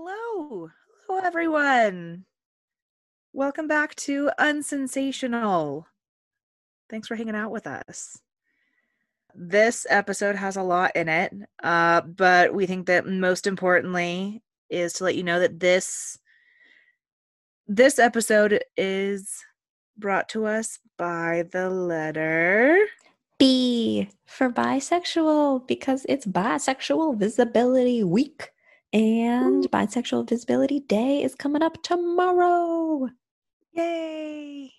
Hello. Hello, everyone. Welcome back to Unsensational. Thanks for hanging out with us. This episode has a lot in it, uh, but we think that most importantly is to let you know that this this episode is brought to us by the letter B for bisexual because it's Bisexual Visibility Week. And Ooh. Bisexual Visibility Day is coming up tomorrow. Yay!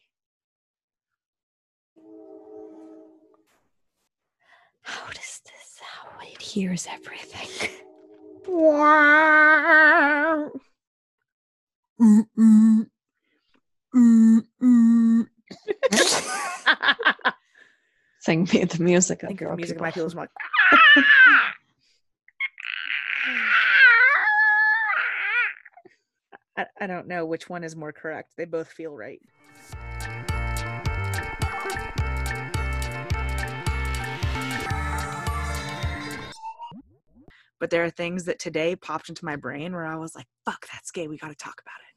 How does this, how it hears everything? Wow. Mm-mm. Mm-mm. Sing me the music. I think the music might feel is more like I, I don't know which one is more correct. They both feel right. But there are things that today popped into my brain where I was like, fuck, that's gay. We got to talk about it.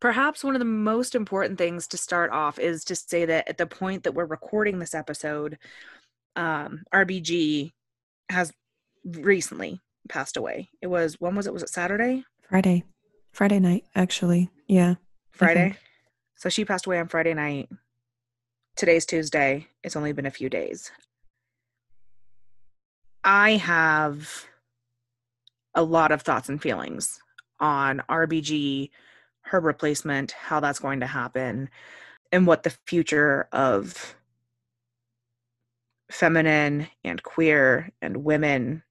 Perhaps one of the most important things to start off is to say that at the point that we're recording this episode, um, RBG has recently passed away. It was, when was it? Was it Saturday? Friday. Friday night, actually. Yeah. Friday. So she passed away on Friday night. Today's Tuesday. It's only been a few days. I have a lot of thoughts and feelings on RBG, her replacement, how that's going to happen, and what the future of feminine and queer and women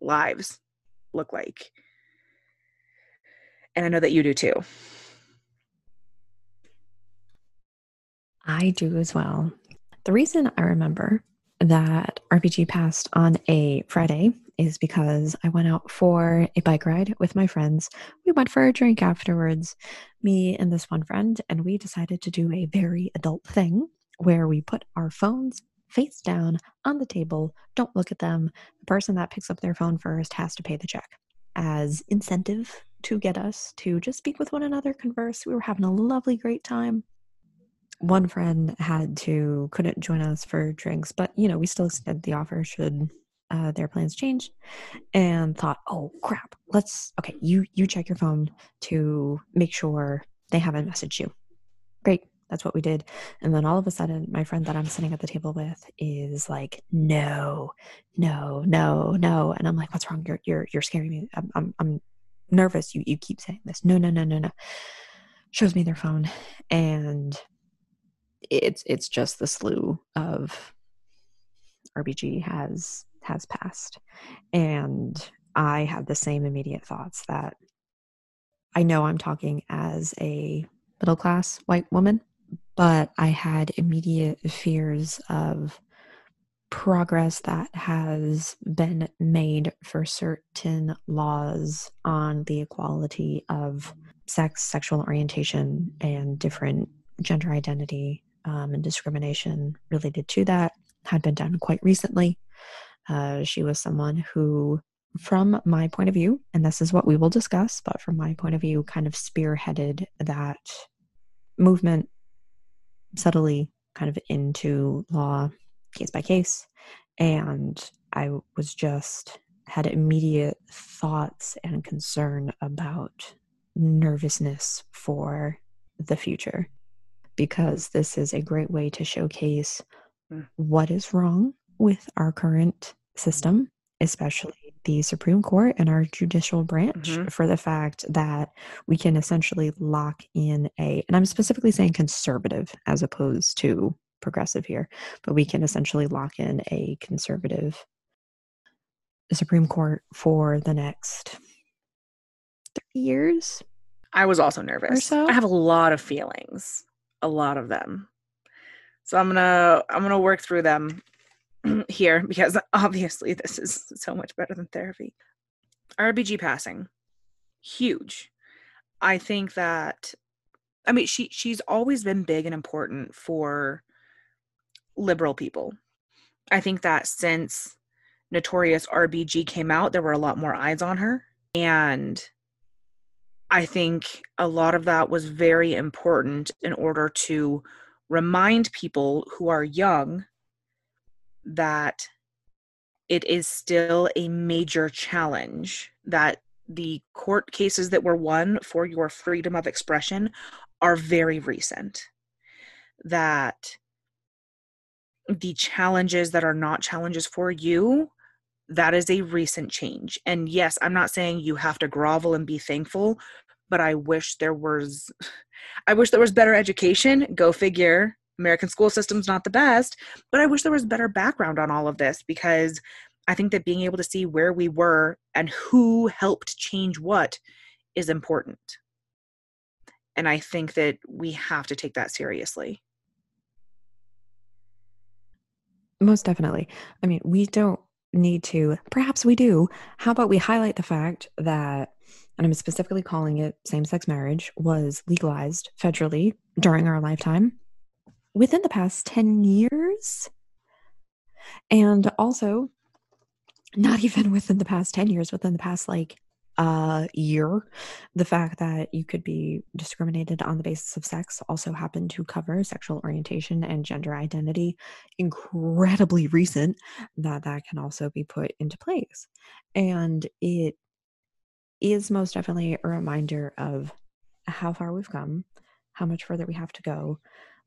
lives look like. And I know that you do too. I do as well. The reason I remember that RBG passed on a Friday is because I went out for a bike ride with my friends. We went for a drink afterwards, me and this one friend, and we decided to do a very adult thing where we put our phones face down on the table, don't look at them. The person that picks up their phone first has to pay the check as incentive to get us to just speak with one another, converse. We were having a lovely, great time. One friend had to couldn't join us for drinks but you know we still extended the offer should uh, their plans change and thought oh crap let's okay you you check your phone to make sure they haven't messaged you. Great that's what we did and then all of a sudden my friend that i'm sitting at the table with is like no no no no and i'm like what's wrong? You're you're, you're scaring me. I'm, I'm i'm nervous you you keep saying this no no no no no. Shows me their phone and it's it's just the slew of RBG has has passed, and I had the same immediate thoughts that I know I'm talking as a middle class white woman, but I had immediate fears of progress that has been made for certain laws on the equality of sex, sexual orientation, and different gender identity um, and discrimination related to that had been done quite recently. Uh, she was someone who, from my point of view, and this is what we will discuss, but from my point of view, kind of spearheaded that movement subtly kind of into law case by case. And I was just had immediate thoughts and concern about nervousness for the future because this is a great way to showcase Mm. what is wrong with our current system, especially the Supreme Court and our judicial branch, Mhm. for the fact that we can essentially lock in a, and I'm specifically saying conservative as opposed to progressive here, but we can essentially lock in a conservative Supreme Court for the next 30 years. I was also nervous. so? I have a lot of feelings, a lot of them. So I'm gonna I'm gonna work through them here because obviously this is so much better than therapy. RBG passing, huge. I think that I mean she she's always been big and important for liberal people. I think that since Notorious RBG came out, there were a lot more eyes on her And I think a lot of that was very important in order to remind people who are young that it is still a major challenge that the court cases that were won for your freedom of expression are very recent that the challenges that are not challenges for you that is a recent change. And yes i'm not saying you have to grovel and be thankful but i wish there was i wish there was better education. Go figure. American school system's not the best but i wish there was better background on all of this because i think that being able to see where we were and who helped change what is important. And i think that we have to take that seriously Most definitely. I mean, we don't need to, perhaps we do. How about we highlight the fact that, and I'm specifically calling it same sex marriage, was legalized federally during our lifetime within the past 10 years. And also, not even within the past 10 years, within the past like uh, year. The fact that you could be discriminated on the basis of sex also happened to cover sexual orientation and gender identity. Incredibly recent that that can also be put into place. And it is most definitely a reminder of how far we've come, how much further we have to go,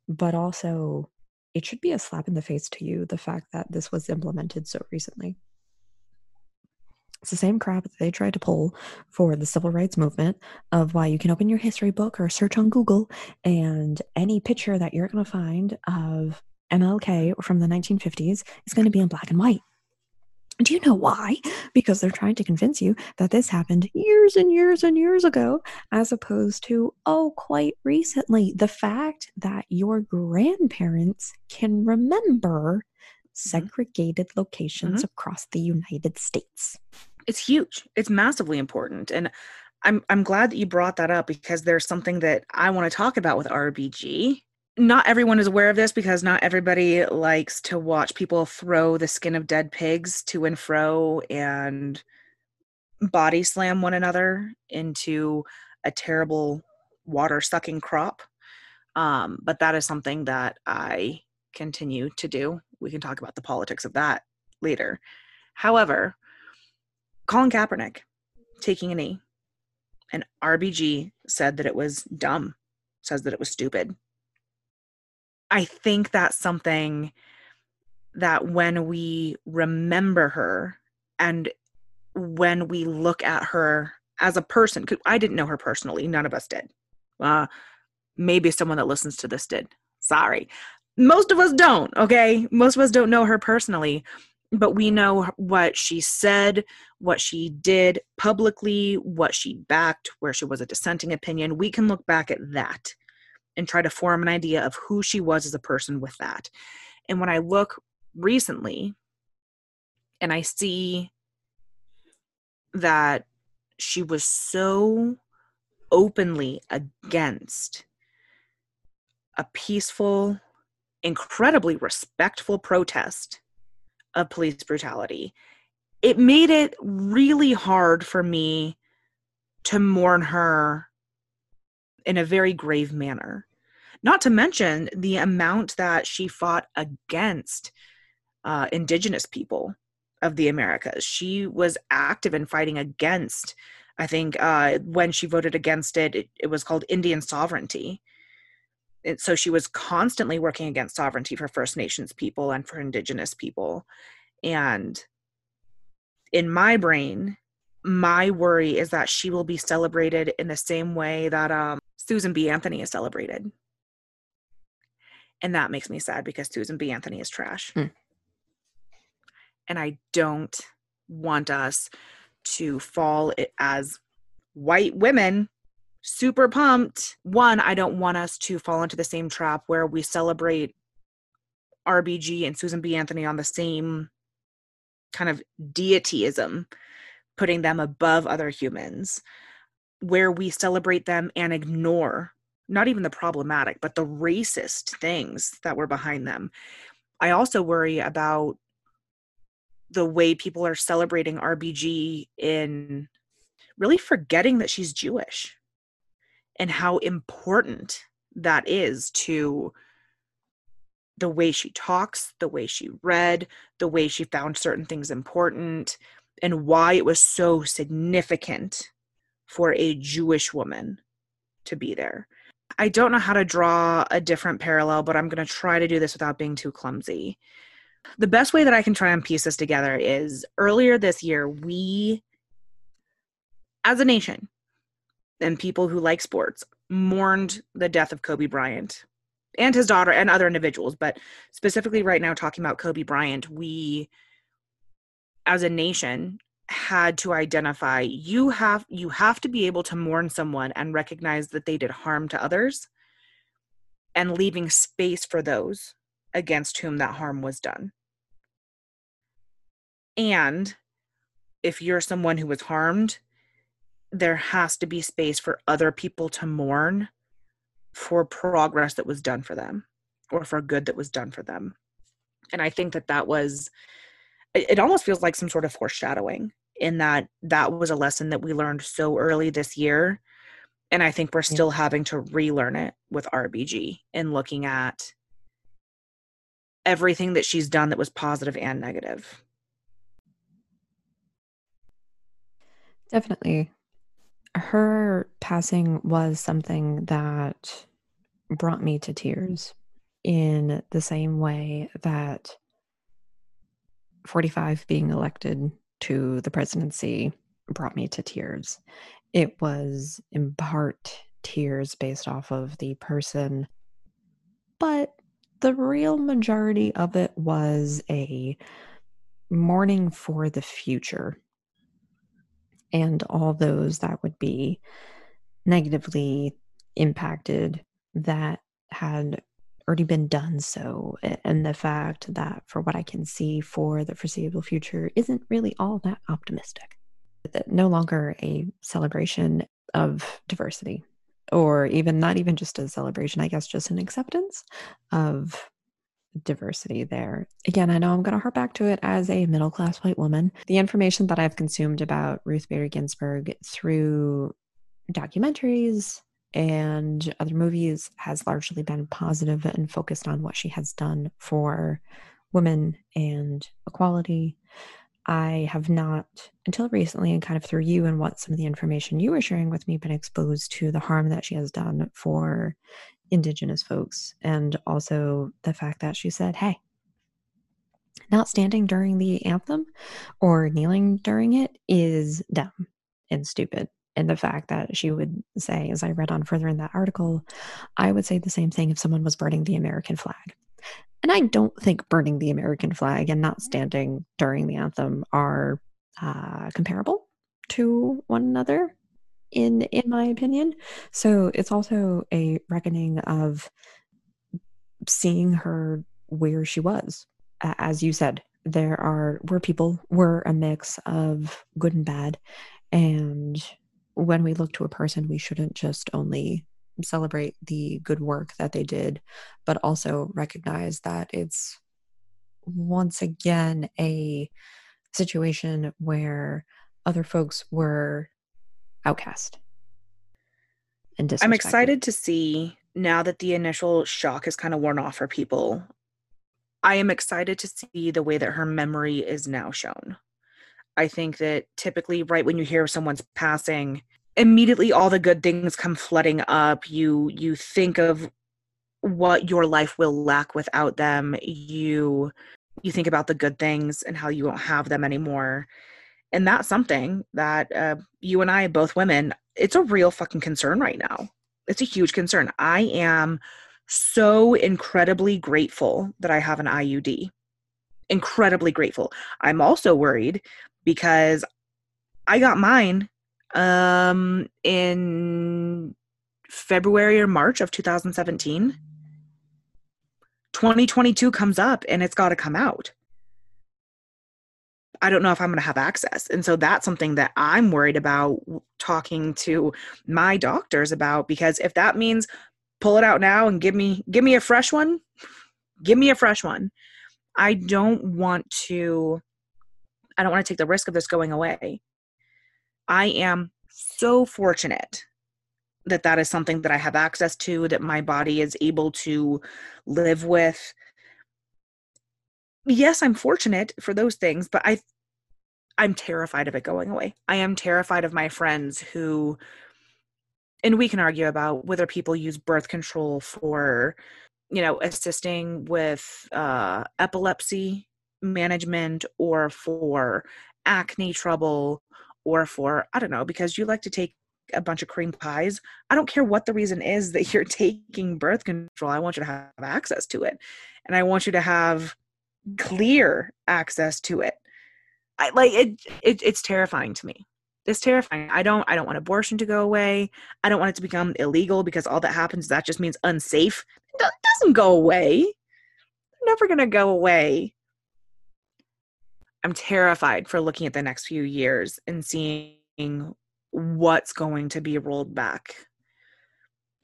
but also it should be a slap in the face to you the fact that this was implemented so recently. It's the same crap that they tried to pull for the civil rights movement of why you can open your history book or search on Google and any picture that you're going to find of MLK from the 1950s is going to be in black and white. Do you know why? Because they're trying to convince you that this happened years and years and years ago, as opposed to, oh, quite recently. The fact that your grandparents can remember Mm-hmm. segregated locations mm-hmm. across the United States. It's huge. It's massively important. And I'm I'm glad that you brought that up because there's something that I want to talk about with RBG. Not everyone is aware of this because not everybody likes to watch people throw the skin of dead pigs to and fro and body slam one another into a terrible water sucking crop. Um, but that is something that I continue to do. We can talk about the politics of that later. However, Colin Kaepernick taking a knee, and RBG said that it was dumb, says that it was stupid. I think that's something that when we remember her and when we look at her as a person, I didn't know her personally, none of us did. Uh, maybe someone that listens to this did. Sorry most of us don't, okay? Most of us don't know her personally, but we know what she said, what she did publicly, what she backed, where she was a dissenting opinion. We can look back at that and try to form an idea of who she was as a person with that. And when I look recently and I see that she was so openly against a peaceful incredibly respectful protest of police brutality, it made it really hard for me to mourn her in a very grave manner. Not to mention the amount that she fought against uh, indigenous people of the Americas. She was active in fighting against, I think, uh, when she voted against it, it, it was called Indian sovereignty it, so she was constantly working against sovereignty for First Nations people and for Indigenous people. And in my brain, my worry is that she will be celebrated in the same way that um, Susan B. Anthony is celebrated. And that makes me sad because Susan B. Anthony is trash. Hmm. And I don't want us to fall as white women super pumped. One, I don't want us to fall into the same trap where we celebrate RBG and Susan B. Anthony on the same kind of deityism, putting them above other humans, where we celebrate them and ignore not even the problematic, but the racist things that were behind them. I also worry about the way people are celebrating RBG in really forgetting that she's Jewish and how important that is to the way she talks, the way she read, the way she found certain things important, and why it was so significant for a Jewish woman to be there. I don't know how to draw a different parallel, but I'm going to try to do this without being too clumsy. The best way that I can try and piece this together is earlier this year, we, as a nation, and people who like sports, mourned the death of Kobe Bryant and his daughter and other individuals. But specifically, right now, talking about Kobe Bryant, we, as a nation, had to identify you have you have to be able to mourn someone and recognize that they did harm to others and leaving space for those against whom that harm was done and if you're someone who was harmed there has to be space for other people to mourn for progress that was done for them or for good that was done for them. And i think that that was it almost feels like some sort of foreshadowing in that that was a lesson that we learned so early this year. And i think we're still having to relearn it with rbg and looking at everything that she's done that was positive and negative. Definitely her passing was something that brought me to tears in the same way that 45 being elected to the presidency brought me to tears. It was in part tears based off of the person, but the real majority of it was a mourning for the future and all those that would be negatively impacted that had already been done so and the fact that for what i can see for the foreseeable future isn't really all that optimistic. No longer a celebration of diversity or even not even just a celebration i guess just an acceptance of diversity there again i know i'm going to harp back to it as a middle class white woman the information that i've consumed about ruth bader ginsburg through documentaries and other movies has largely been positive and focused on what she has done for women and equality. I have not, until recently, and kind of through you and what some of the information you were sharing with me, been exposed to the harm that she has done for Indigenous folks. And also the fact that she said, hey, not standing during the anthem or kneeling during it is dumb and stupid and the fact that she would say, as I read on further in that article, I would say the same thing if someone was burning the American flag. And I don't think burning the American flag and not standing during the anthem are uh, comparable to one another, in in my opinion. So it's also a reckoning of seeing her where she was. As you said, there are were people were a mix of good and bad, and when we look to a person, we shouldn't just only celebrate the good work that they did, but also recognize that it's once again a situation where other folks were outcast and I'm excited to see now that the initial shock has kind of worn off for people. I am excited to see the way that her memory is now shown. I think that typically, right when you hear someone's passing, immediately all the good things come flooding up. You you think of what your life will lack without them. You you think about the good things and how you won't have them anymore. And that's something that uh, you and I, both women, it's a real fucking concern right now. It's a huge concern. I am so incredibly grateful that I have an IUD. Incredibly grateful. I'm also worried because I got mine um in February or March of 2017. 2022 comes up and it's got to come out. I don't know if I'm going to have access. And so that's something that I'm worried about talking to my doctors about because if that means pull it out now and give me give me a fresh one, give me a fresh one. I don't want to I don't want to take the risk of this going away. I am so fortunate that that is something that I have access to, that my body is able to live with. Yes, I'm fortunate for those things, but I I'm terrified of it going away. I am terrified of my friends who and we can argue about whether people use birth control for you know assisting with uh epilepsy management or for acne trouble or for I don't know because you like to take a bunch of cream pies. I don't care what the reason is that you're taking birth control. I want you to have access to it. And I want you to have clear access to it. I like it, it it's terrifying to me. It's terrifying. I don't I don't want abortion to go away. I don't want it to become illegal because all that happens that just means unsafe. It doesn't go away. Never to go away. I'm terrified for looking at the next few years and seeing what's going to be rolled back.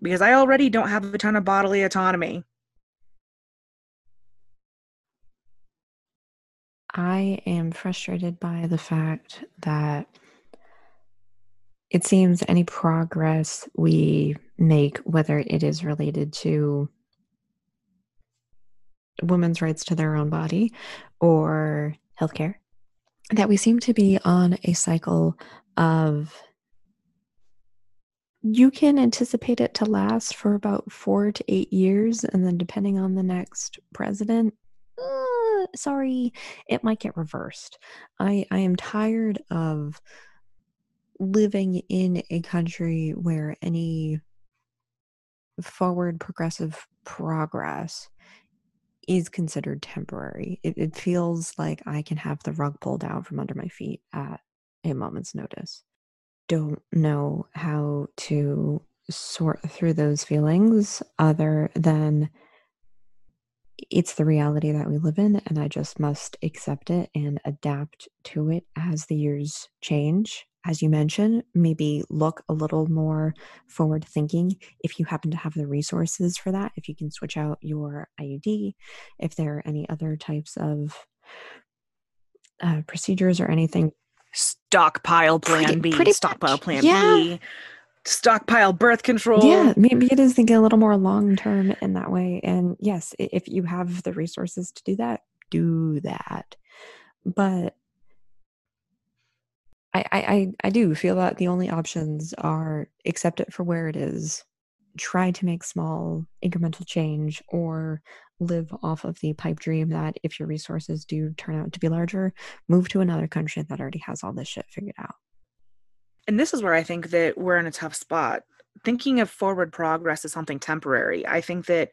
Because I already don't have a ton of bodily autonomy. I am frustrated by the fact that it seems any progress we make, whether it is related to women's rights to their own body or healthcare, that we seem to be on a cycle of you can anticipate it to last for about four to eight years, and then depending on the next president, uh, sorry, it might get reversed. I I am tired of living in a country where any forward progressive progress is considered temporary. It, it feels like I can have the rug pulled out from under my feet at a moment's notice. Don't know how to sort through those feelings other than it's the reality that we live in, and I just must accept it and adapt to it as the years change as you mentioned, maybe look a little more forward thinking if you happen to have the resources for that, if you can switch out your IUD, if there are any other types of uh, procedures or anything. Stockpile plan pretty, B, pretty stockpile much. plan yeah. B, stockpile birth control. Yeah, maybe it is thinking a little more long term in that way. And yes, if you have the resources to do that, do that. But I, I, I do feel that the only options are accept it for where it is, try to make small incremental change, or live off of the pipe dream that if your resources do turn out to be larger, move to another country that already has all this shit figured out. And this is where I think that we're in a tough spot. Thinking of forward progress as something temporary, I think that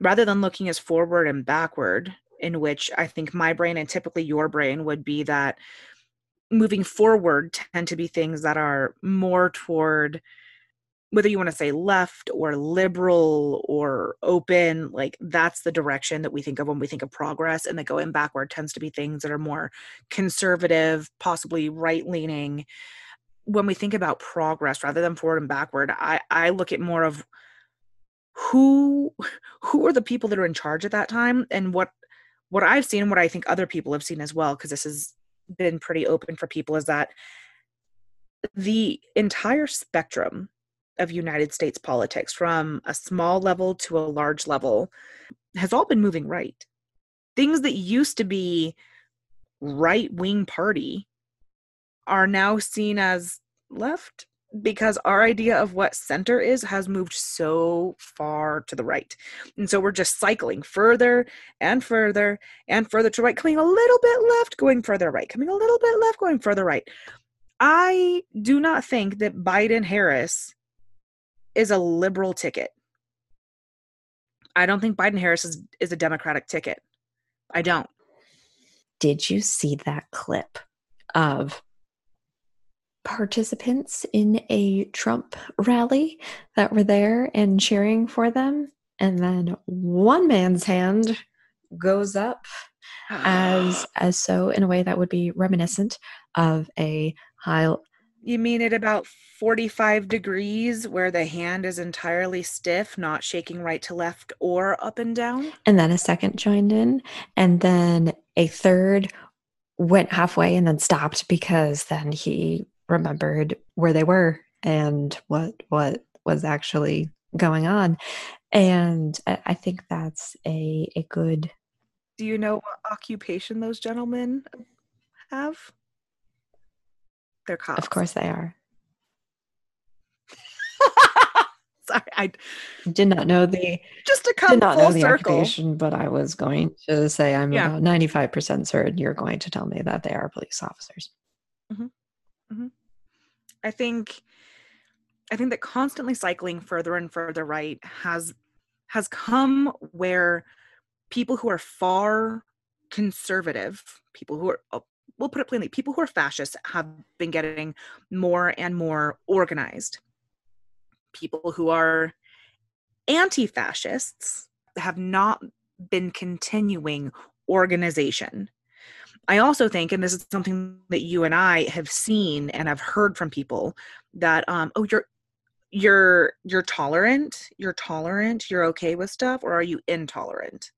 rather than looking as forward and backward, in which I think my brain and typically your brain would be that moving forward tend to be things that are more toward whether you want to say left or liberal or open like that's the direction that we think of when we think of progress and that going backward tends to be things that are more conservative possibly right leaning when we think about progress rather than forward and backward i i look at more of who who are the people that are in charge at that time and what what i've seen what i think other people have seen as well because this is been pretty open for people is that the entire spectrum of United States politics, from a small level to a large level, has all been moving right. Things that used to be right wing party are now seen as left because our idea of what center is has moved so far to the right. And so we're just cycling further and further and further to right, coming a little bit left, going further right, coming a little bit left, going further right. I do not think that Biden Harris is a liberal ticket. I don't think Biden Harris is, is a Democratic ticket. I don't. Did you see that clip of participants in a Trump rally that were there and cheering for them. And then one man's hand goes up as as so in a way that would be reminiscent of a high you mean at about 45 degrees where the hand is entirely stiff, not shaking right to left or up and down? And then a second joined in. And then a third went halfway and then stopped because then he remembered where they were and what what was actually going on. And I think that's a a good Do you know what occupation those gentlemen have? They're cops. Of course they are. Sorry, I did not know the just to come did not full know the circle. occupation, but I was going to say I'm Yeah. about ninety five percent certain you're going to tell me that they are police officers. Mm-hmm. Mm-hmm. I think I think that constantly cycling further and further right has has come where people who are far conservative, people who are oh, we'll put it plainly, people who are fascists have been getting more and more organized. People who are anti-fascists have not been continuing organization. I also think, and this is something that you and I have seen and have heard from people that, um, oh, you're you're you're tolerant, you're tolerant, you're okay with stuff, or are you intolerant?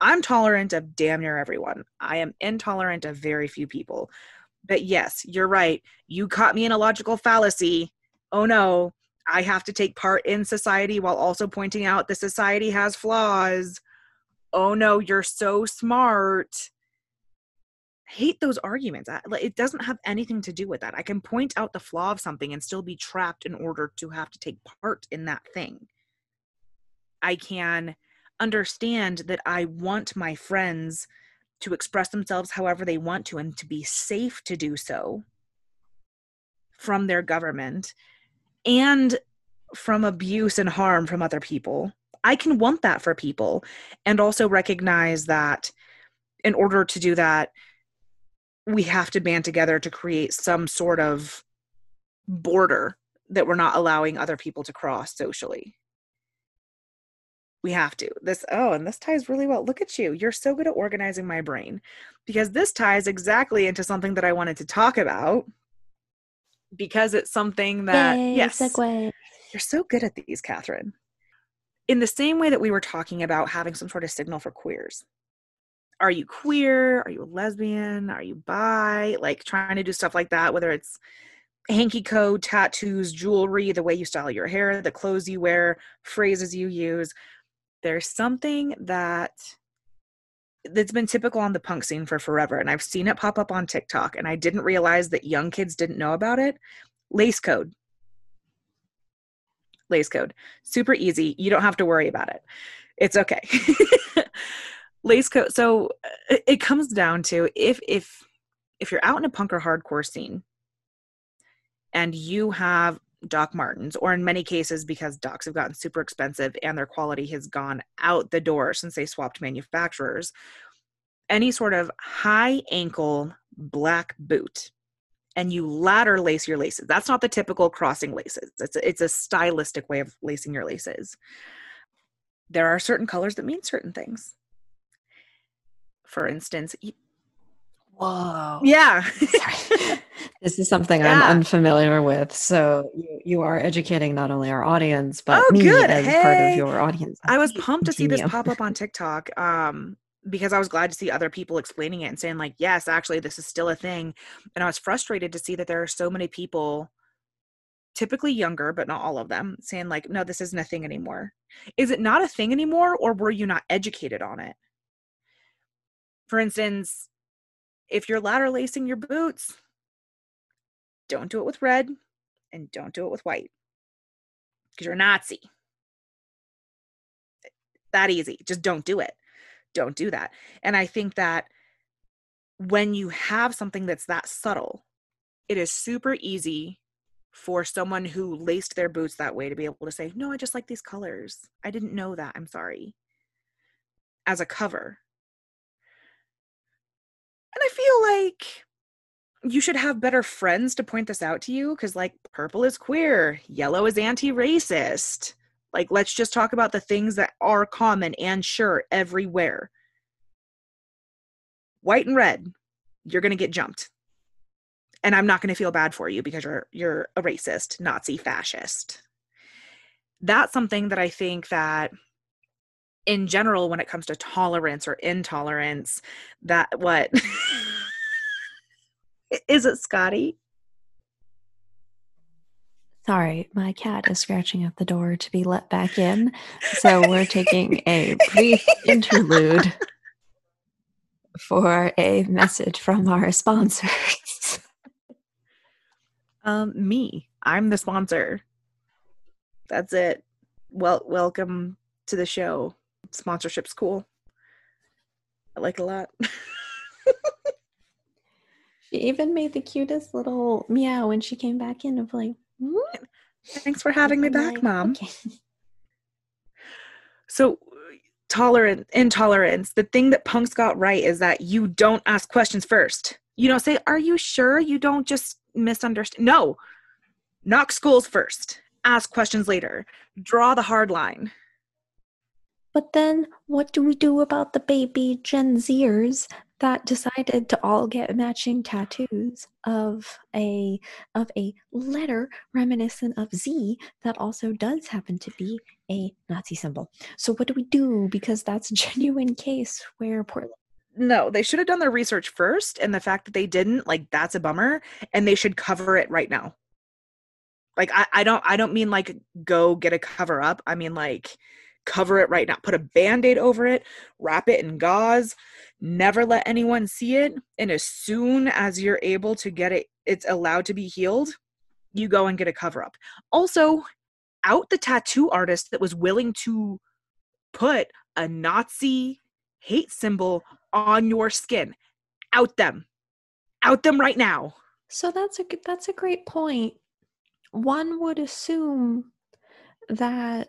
I'm tolerant of damn near everyone. I am intolerant of very few people. But yes, you're right. You caught me in a logical fallacy. Oh no, I have to take part in society while also pointing out the society has flaws. Oh no, you're so smart hate those arguments. I, it doesn't have anything to do with that. I can point out the flaw of something and still be trapped in order to have to take part in that thing. I can understand that I want my friends to express themselves however they want to and to be safe to do so from their government and from abuse and harm from other people. I can want that for people and also recognize that in order to do that, we have to band together to create some sort of border that we're not allowing other people to cross socially. We have to. This, oh, and this ties really well. Look at you. You're so good at organizing my brain because this ties exactly into something that I wanted to talk about because it's something that, Yay, yes, segue. you're so good at these, Katharine. In the same way that we were talking about having some sort of signal for queers. Are you queer? Are you a lesbian? Are you bi? Like trying to do stuff like that, whether it's hanky code, tattoos, jewelry, the way you style your hair, the clothes you wear, phrases you use. There's something that that's been typical on the punk scene for forever and I've seen it pop up on TikTok and I didn't realize that young kids didn't know about it. Lace code lace code super easy you don't have to worry about it it's okay lace coat. so uh, it comes down to if if if you're out in a punk or hardcore scene and you have doc martens or in many cases because docs have gotten super expensive and their quality has gone out the door since they swapped manufacturers any sort of high ankle black boot and you ladder lace your laces. That's not the typical crossing laces. It's a, it's a stylistic way of lacing your laces. There are certain colors that mean certain things. For instance, Whoa. yeah. Sorry. this is something Yeah. I'm unfamiliar with. So you, you are educating not only our audience, but Oh, me good. as part of your audience. I was pumped to see this pop up on TikTok um, because I was glad to see other people explaining it and saying, like, yes, actually, this is still a thing. And I was frustrated to see that there are so many people, typically younger, but not all of them, saying, like, no, this isn't a thing anymore. Is it not a thing anymore, or were you not educated on it? For instance, if you're ladder lacing your boots, don't do it with red and don't do it with white because you're a Nazi that easy. Just don't do it. Don't do that. And I think that when you have something that's that subtle, it is super easy for someone who laced their boots that way to be able to say, No, I just like these colors. I didn't know that. I'm sorry. As a cover. And I feel like you should have better friends to point this out to you because, like, purple is queer, yellow is anti racist. Like, let's just talk about the things that are common and sure everywhere. White and red, you're going to get jumped. And I'm not going to feel bad for you because you're you're a racist, Nazi, fascist. That's something that I think that in general when it comes to tolerance or intolerance that what is it Scotty? Sorry, my cat is scratching at the door to be let back in. So we're taking a brief interlude for a message from our sponsors. Um, me. I'm the sponsor. That's it. Well, welcome to the show. Sponsorship's cool. I like a lot. she even made the cutest little meow when she came back in of like, Thanks for having me back, Mom. okay. So, tolerant intolerance. The thing that punks got right is that you don't ask questions first. You don't say, "Are you sure?" You don't just misunderstand. No, knock schools first. Ask questions later. Draw the hard line. But then what do we do about the baby Gen Zers that decided to all get matching tattoos of a of a letter reminiscent of Z that also does happen to be a Nazi symbol. So what do we do because that's a genuine case where Portland No, they should have done their research first, and the fact that they didn't, like, that's a bummer. And they should cover it right now. Like, I, I don't, I don't mean like go get a cover up. I mean like cover it right now. Put a band-aid over it, wrap it in gauze, never let anyone see it. And as soon as you're able to get it, it's allowed to be healed, you go and get a cover up. Also, out the tattoo artist that was willing to put a Nazi hate symbol on your skin. Out them. Out them right now. So that's a that's a great point. One would assume that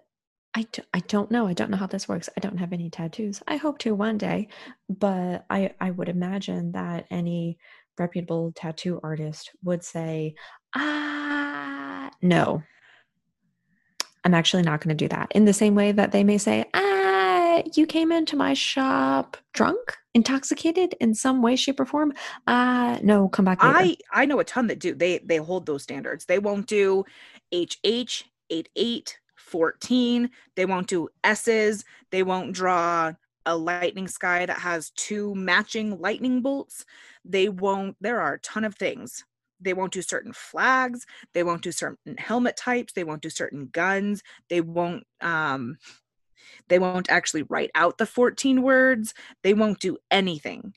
I, d- I don't know. I don't know how this works. I don't have any tattoos. I hope to one day, but I I would imagine that any reputable tattoo artist would say, "Ah, no. I'm actually not going to do that." In the same way that they may say, "Ah, you came into my shop drunk, intoxicated in some way shape or form. Ah, no, come back later." I I know a ton that do. They they hold those standards. They won't do HH 88 14. They won't do S's. They won't draw a lightning sky that has two matching lightning bolts. They won't there are a ton of things. They won't do certain flags. They won't do certain helmet types. They won't do certain guns. They won't um they won't actually write out the 14 words. They won't do anything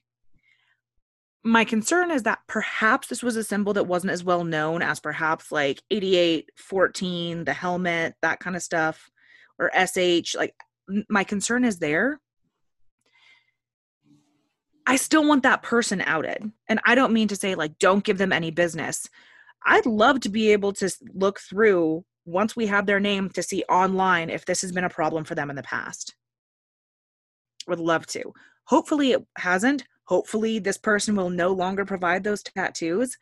my concern is that perhaps this was a symbol that wasn't as well known as perhaps like 88 14 the helmet that kind of stuff or sh like my concern is there. I still want that person outed and i don't mean to say like don't give them any business. I'd love to be able to look through once we have their name to see online if this has been a problem for them in the past. Would love to. Hopefully it hasn't hopefully this person will no longer provide those tattoos.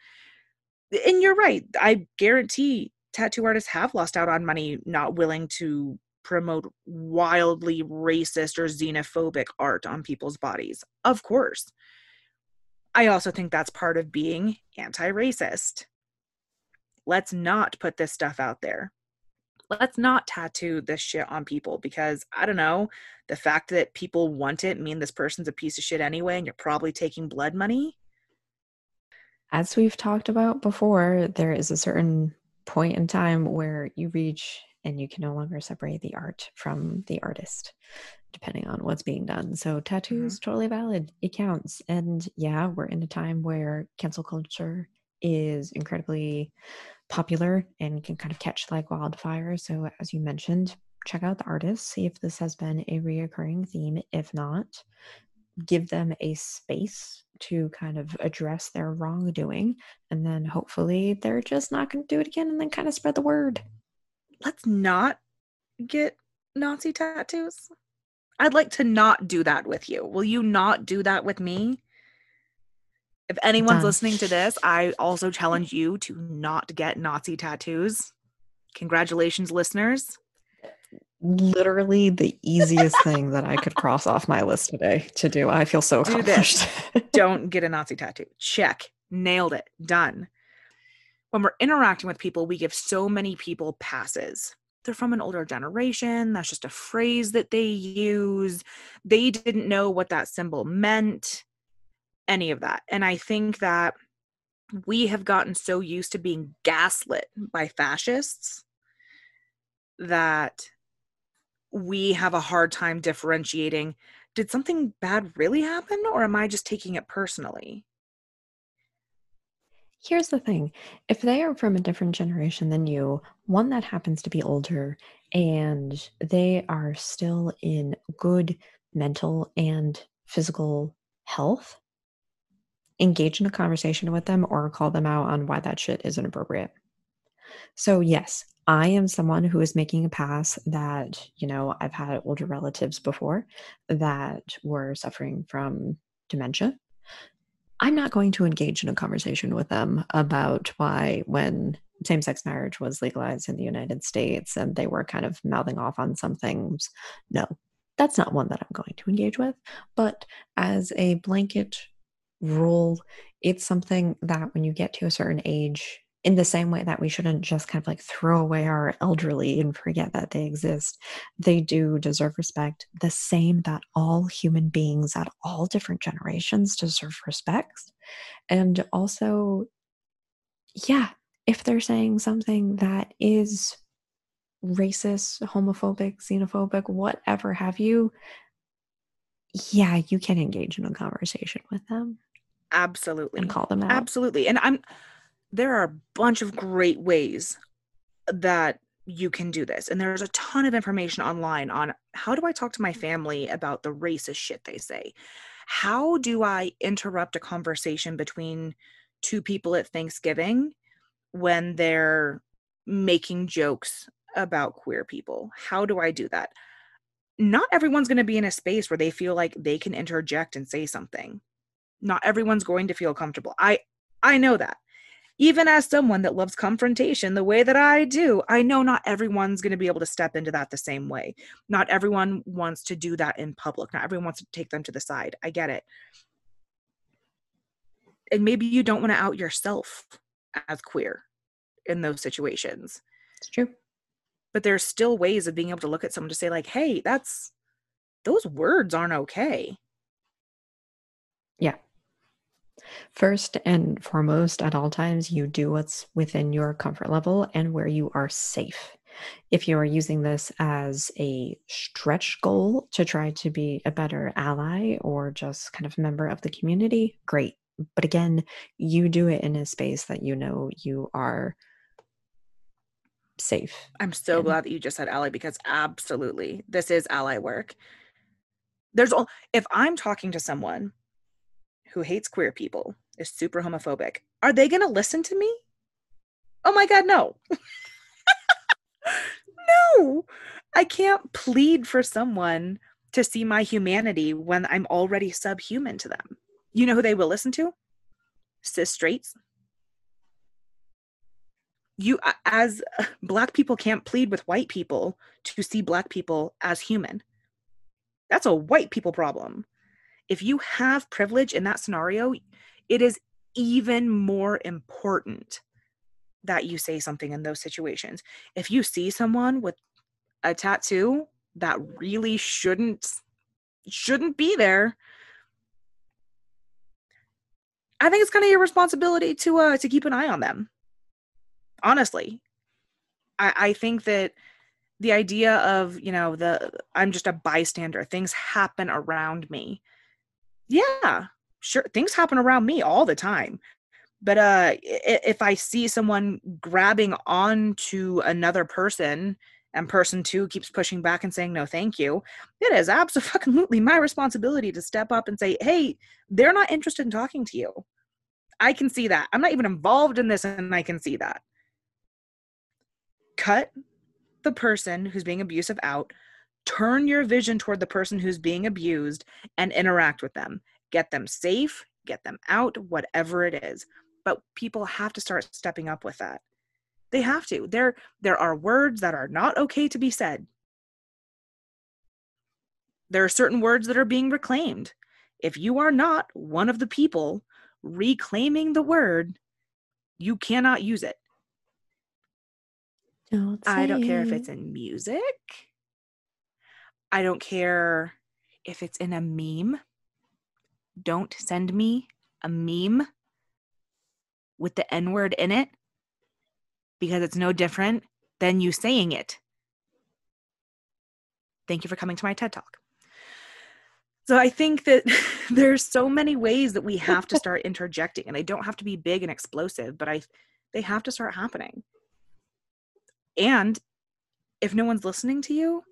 And you're right i guarantee tattoo artists have lost out on money not willing to promote wildly racist or xenophobic art on people's bodies of course. I also think that's part of being anti-racist. Let's not put this stuff out there let's not tattoo this shit on people because i don't know the fact that people want it mean this person's a piece of shit anyway and you're probably taking blood money As we've talked about before, there is a certain point in time where you reach and you can no longer separate the art from the artist, depending on what's being done. So, tattoos, mm-hmm. totally valid. It counts. And yeah, we're in a time where cancel culture is incredibly popular and can kind of catch like wildfire. So, as you mentioned, check out the artists, see if this has been a reoccurring theme. If not, give them a space to kind of address their wrongdoing and then hopefully they're just not going to do it again and then kind of spread the word let's not get nazi tattoos i'd like to not do that with you will you not do that with me if anyone's Done. listening to this i also challenge you to not get nazi tattoos congratulations listeners literally the easiest thing that i could cross off my list today to do i feel so Do accomplished don't get a Nazi tattoo. Check. Nailed it. Done. When we're interacting with people, we give so many people passes. They're from an older generation. That's just a phrase that they use. They didn't know what that symbol meant, any of that. And I think that we have gotten so used to being gaslit by fascists that we have a hard time differentiating did something bad really happen or am I just taking it personally? Here's the thing if they are from a different generation than you, one that happens to be older, and they are still in good mental and physical health, engage in a conversation with them or call them out on why that shit isn't appropriate. So, yes, I am someone who is making a pass that, you know, I've had older relatives before that were suffering from dementia. I'm not going to engage in a conversation with them about why, when same sex marriage was legalized in the United States and they were kind of mouthing off on some things, no, that's not one that I'm going to engage with. But as a blanket rule, it's something that when you get to a certain age, in the same way that we shouldn't just kind of like throw away our elderly and forget that they exist, they do deserve respect, the same that all human beings at all different generations deserve respect. And also, yeah, if they're saying something that is racist, homophobic, xenophobic, whatever have you, yeah, you can engage in a conversation with them. Absolutely. And call them out. Absolutely. And I'm there are a bunch of great ways that you can do this. And there's a ton of information online on how do I talk to my family about the racist shit they say? How do I interrupt a conversation between two people at Thanksgiving when they're making jokes about queer people? How do I do that? Not everyone's going to be in a space where they feel like they can interject and say something. Not everyone's going to feel comfortable. I I know that even as someone that loves confrontation the way that I do, I know not everyone's going to be able to step into that the same way. Not everyone wants to do that in public. Not everyone wants to take them to the side. I get it. And maybe you don't want to out yourself as queer in those situations. It's true. But there's still ways of being able to look at someone to say, like, hey, that's those words aren't okay. Yeah. First and foremost, at all times, you do what's within your comfort level and where you are safe. If you are using this as a stretch goal to try to be a better ally or just kind of member of the community, great. But again, you do it in a space that you know you are safe. I'm so in. glad that you just said ally because absolutely, this is ally work. There's all if I'm talking to someone who hates queer people, is super homophobic, are they going to listen to me? Oh my God, no. no, I can't plead for someone to see my humanity when I'm already subhuman to them. You know who they will listen to? Cis straights. You, as black people, can't plead with white people to see black people as human. That's a white people problem if you have privilege in that scenario, it is even more important that you say something in those situations. If you see someone with a tattoo that really shouldn't shouldn't be there, I think it's kind of your responsibility to uh to keep an eye on them. Honestly. I, I think that the idea of, you know, the I'm just a bystander, things happen around me yeah sure things happen around me all the time but uh if i see someone grabbing on to another person and person two keeps pushing back and saying no thank you it is absolutely my responsibility to step up and say hey they're not interested in talking to you. I can see that. I'm not even involved in this and i can see that. Cut the person who's being abusive out turn your vision toward the person who's being abused and interact with them. Get them safe get them out whatever it is. But people have to start stepping up with that. They have to. There there are words that are not okay to be said. There are certain words that are being reclaimed. If you are not one of the people reclaiming the word you cannot use it. Don't I don't care if it's in music. I don't care if it's in a meme. Don't send me a meme with the N word in it because it's no different than you saying it. Thank you for coming to my TED Talk. So I think that there's so many ways that we have to start interjecting and they don't have to be big and explosive, but I they have to start happening. And if no one's listening to you,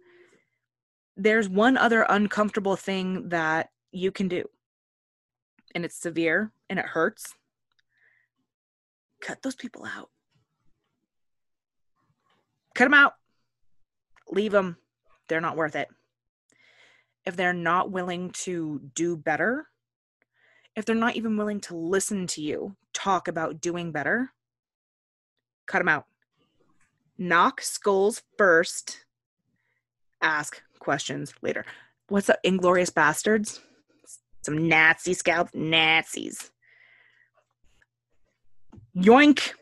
there's one other uncomfortable thing that you can do. And it's severe and it hurts. Cut those people out. Cut them out. Leave them. They're not worth it. If they're not willing to do better, if they're not even willing to listen to you talk about doing better, cut them out. Knock skulls first, ask questions later. What's up, Inglorious Bastards? Some Nazi scouts, Nazis. Yoink.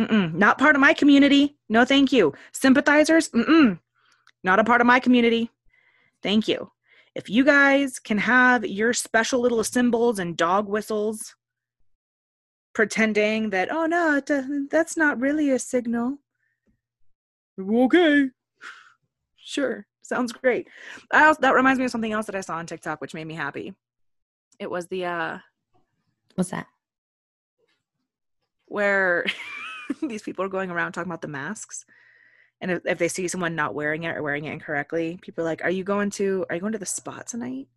Mm-mm, not part of my community. No, thank you. Sympathizers? Mm-mm, not a part of my community. Thank you. If you guys can have your special little symbols and dog whistles pretending that, oh no, that's not really a signal. Okay. Sure. Sounds great. I also, that reminds me of something else that I saw on TikTok, which made me happy. It was the, uh, what's that? Where these people are going around talking about the masks and if, if they see someone not wearing it or wearing it incorrectly people are like are you going to are you going to the spot tonight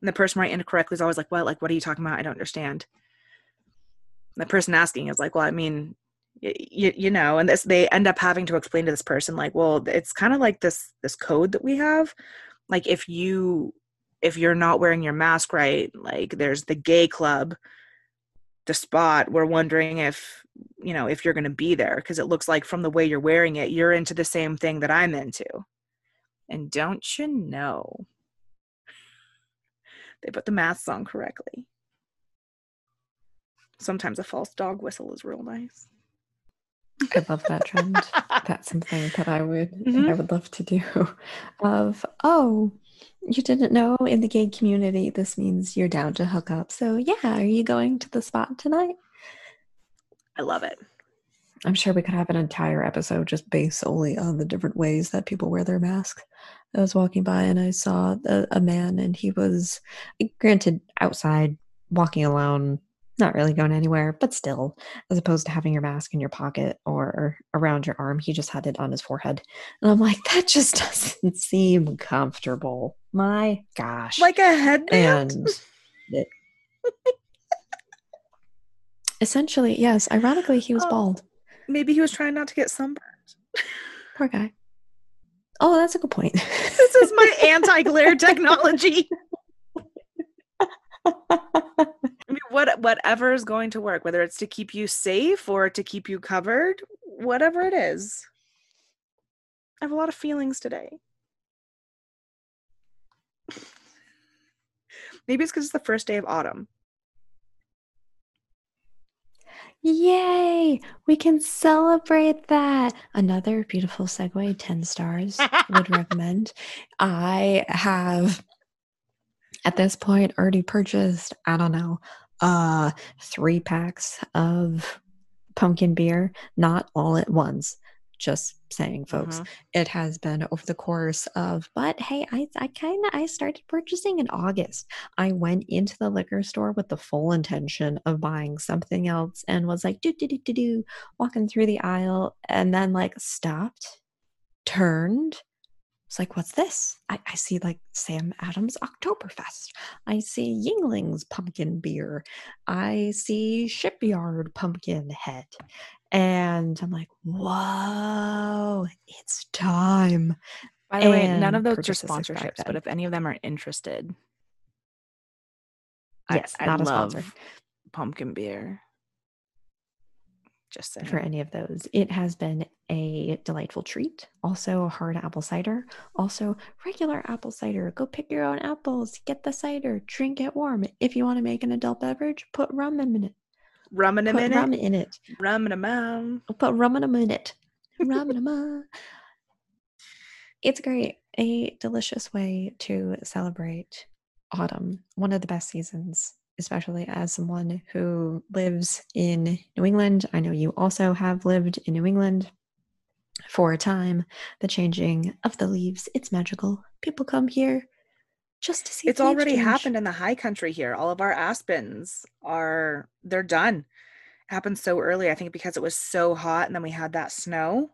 and the person writing incorrectly is always like what like what are you talking about i don't understand and the person asking is like well i mean you, you know and this they end up having to explain to this person like well it's kind of like this this code that we have. Like if you if you're not wearing your mask right like there's the gay club the spot. We're wondering if you know if you're going to be there because it looks like from the way you're wearing it you're into the same thing that i'm into. And don't you know? They put the masks on correctly. Sometimes a false dog whistle is real nice i love that trend that's something that i would mm-hmm. i would love to do of oh you didn't know in the gay community this means you're down to hook up. So yeah, are you going to the spot tonight? I love it. I'm sure we could have an entire episode just based solely on the different ways that people wear their masks. I was walking by and I saw a, a man, and he was, granted, outside walking alone, not really going anywhere, but still, as opposed to having your mask in your pocket or around your arm, he just had it on his forehead. And I'm like, that just doesn't seem comfortable. My gosh. Like a headband? And it, essentially, yes. Ironically, he was oh, bald. Maybe he was trying not to get sunburned. Poor guy. Oh, that's a good point. this is my anti glare technology. What whatever is going to work, whether it's to keep you safe or to keep you covered, whatever it is. I have a lot of feelings today. Maybe it's because it's the first day of autumn. Yay! We can celebrate that. Another beautiful segue, 10 stars would recommend. I have at this point already purchased, I don't know, uh three packs of pumpkin beer, not all at once. Just saying, folks, mm-hmm. it has been over the course of, but hey, I, I kind of I started purchasing in August. I went into the liquor store with the full intention of buying something else and was like, do do do do do, walking through the aisle, and then like stopped, turned, it's like, what's this? I, I, see like Sam Adams Oktoberfest. I see Yuengling's pumpkin beer. I see Shipyard pumpkin head. And I'm like, whoa, it's time. By the and way, none of those are sponsorships, but if any of them are interested, yes, I, I a love sponsor. pumpkin beer just saying. for any of those. It has been a delightful treat. Also, hard apple cider. Also, regular apple cider. Go pick your own apples, get the cider, drink it warm. If you want to make an adult beverage, put rum in it. Rum in a minute. Rum in it. Rum in a mom. Put rum in a minute. rum in a mom. It's great. A delicious way to celebrate autumn, one of the best seasons especially as someone who lives in New England. I know you also have lived in New England for a time. The changing of the leaves, it's magical. People come here just to see it's already change. happened in the high country here. All of our aspens are they're done. It happened so early, I think because it was so hot and then we had that snow.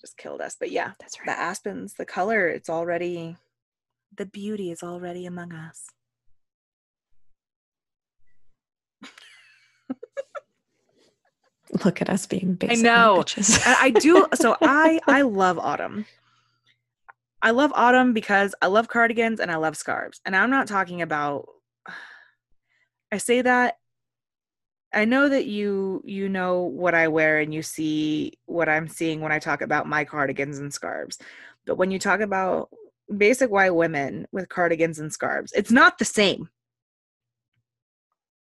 Just killed us. But yeah, that's right. The aspens, the color, it's already the beauty is already among us. Look at us being basic. I know. I do. So I I love autumn. I love autumn because I love cardigans and I love scarves. And I'm not talking about. I say that. I know that you you know what I wear and you see what I'm seeing when I talk about my cardigans and scarves. But when you talk about basic white women with cardigans and scarves, it's not the same.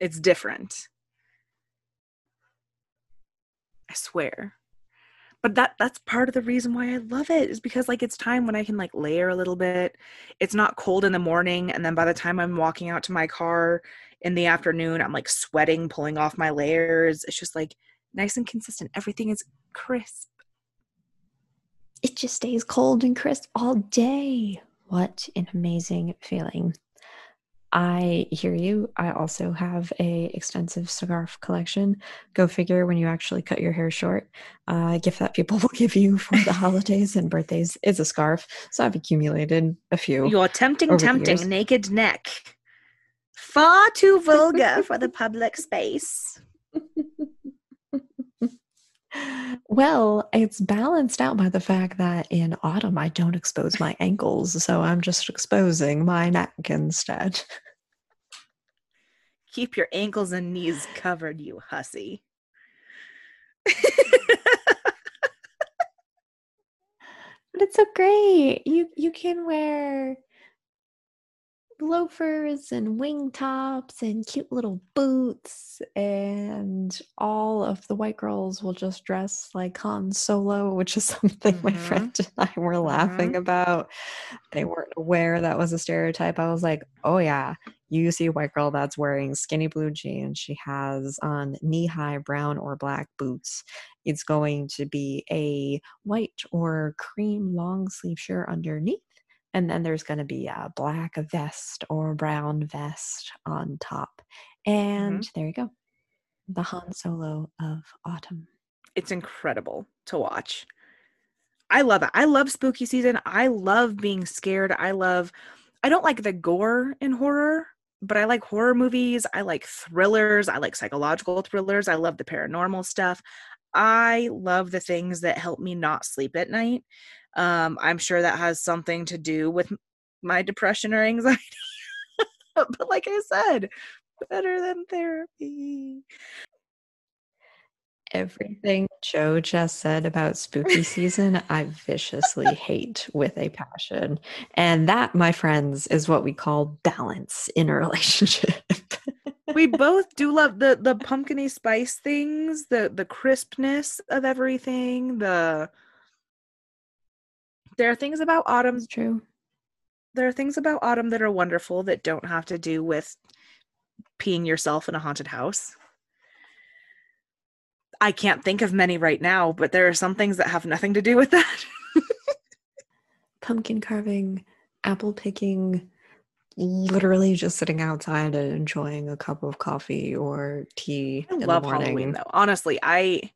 It's different. I swear. But that that's part of the reason why I love it is because like it's time when I can like layer a little bit. It's not cold in the morning and then by the time I'm walking out to my car in the afternoon, I'm like sweating, pulling off my layers. It's just like nice and consistent. Everything is crisp. It just stays cold and crisp all day. What an amazing feeling. I hear you. I also have a extensive scarf collection. Go figure when you actually cut your hair short. Uh, gift that people will give you for the holidays and birthdays is a scarf. So I've accumulated a few. You're tempting, tempting, naked neck. Far too vulgar for the public space. Well, it's balanced out by the fact that in autumn I don't expose my ankles, so I'm just exposing my neck instead. Keep your ankles and knees covered, you hussy. but it's so great. You you can wear loafers and wing tops and cute little boots and all of the white girls will just dress like Han Solo, which is something mm-hmm. my friend and I were laughing mm-hmm. about. They weren't aware that was a stereotype. I was like, "Oh yeah, you see a white girl that's wearing skinny blue jeans. She has on knee-high brown or black boots. It's going to be a white or cream long sleeve shirt underneath and then there's going to be a black vest or brown vest on top. And mm-hmm. there you go. The Han Solo of autumn. It's incredible to watch. I love it. I love spooky season. I love being scared. I love I don't like the gore in horror, but I like horror movies. I like thrillers. I like psychological thrillers. I love the paranormal stuff. I love the things that help me not sleep at night. Um, I'm sure that has something to do with my depression or anxiety. but like I said, better than therapy. Everything Jo just said about spooky season, I viciously hate with a passion. And that, my friends, is what we call balance in a relationship. we both do love the the pumpkiny spice things, the the crispness of everything, the there are things about autumn. It's true. There are things about autumn that are wonderful that don't have to do with peeing yourself in a haunted house. I can't think of many right now, but there are some things that have nothing to do with that. Pumpkin carving, apple picking, literally just sitting outside and enjoying a cup of coffee or tea. I love Halloween though. Honestly, I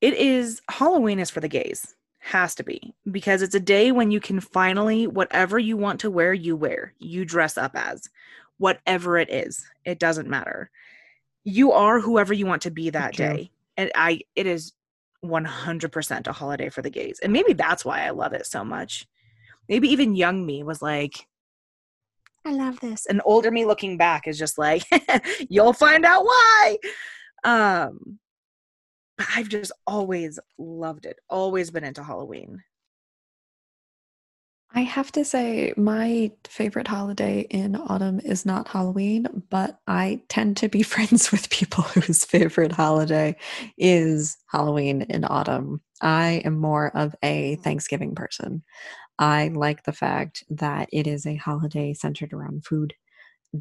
it is Halloween is for the gays. Has to be because it's a day when you can finally, whatever you want to wear, you wear. You dress up as whatever it is. It doesn't matter. You are whoever you want to be that day. And I, it is 100% a holiday for the gays. And maybe that's why I love it so much. Maybe even young me was like, I love this. And older me looking back is just like, you'll find out why. Um, I've just always loved it. Always been into Halloween. I have to say, my favorite holiday in autumn is not Halloween, but I tend to be friends with people whose favorite holiday is Halloween in autumn. I am more of a Thanksgiving person. I like the fact that it is a holiday centered around food.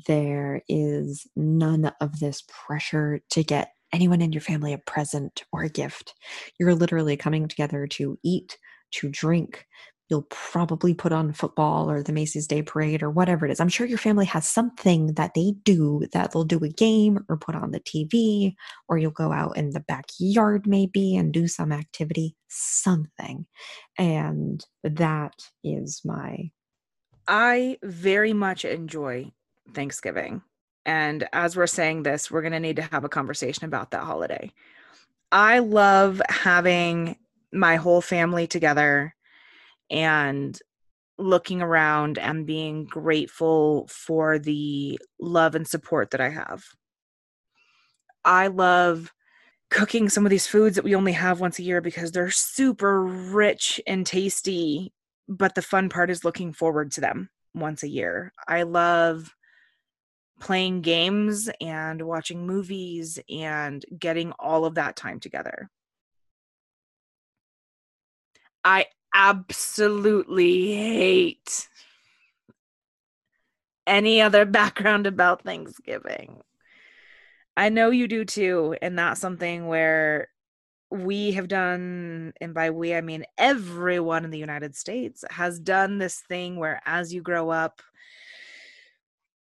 there is none of this pressure to get anyone in your family a present or a gift. You're literally coming together to eat, to drink. You'll probably put on football or the Macy's Day Parade or whatever it is. I'm sure your family has something that they do that they'll do a game or put on the TV, or you'll go out in the backyard maybe and do some activity, something. And that is my. I very much enjoy Thanksgiving. And as we're saying this, we're going to need to have a conversation about that holiday. I love having my whole family together and looking around and being grateful for the love and support that I have. I love cooking some of these foods that we only have once a year because they're super rich and tasty, but the fun part is looking forward to them once a year. I love playing games and watching movies and getting all of that time together. I absolutely hate any other background about Thanksgiving. I know you do too, and that's something where we have done, and by we I mean everyone in the United States has done this thing where as you grow up,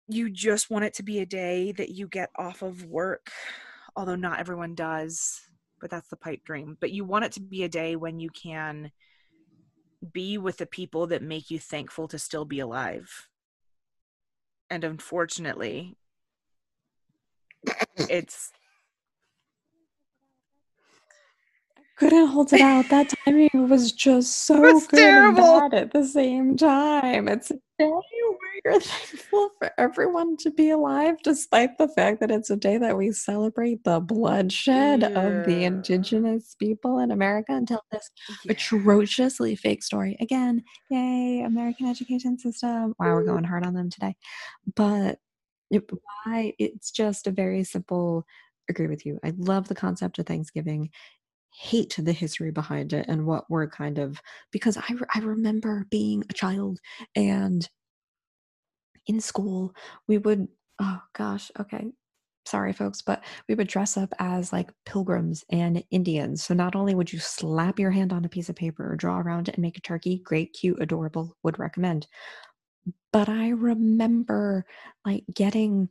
you just want it to be a day that you get off of work, although not everyone does, but that's the pipe dream. But you want it to be a day when you can be with the people that make you thankful to still be alive. And unfortunately, it's couldn't hold it out. That timing was just so good terrible. and bad at the same time. It's day where you're thankful for everyone to be alive, despite the fact that it's a day that we celebrate the bloodshed yeah. of the indigenous people in America until this yeah. atrociously fake story. Again, yay, American education system. Wow, we're going hard on them today. But why it's just a very simple agree with you. I love the concept of Thanksgiving hate the history behind it and what we're kind of because I, I remember being a child and in school we would oh gosh okay sorry folks but we would dress up as like pilgrims and indians. So not only would you slap your hand on a piece of paper or draw around it and make a turkey great cute adorable would recommend. But i remember like getting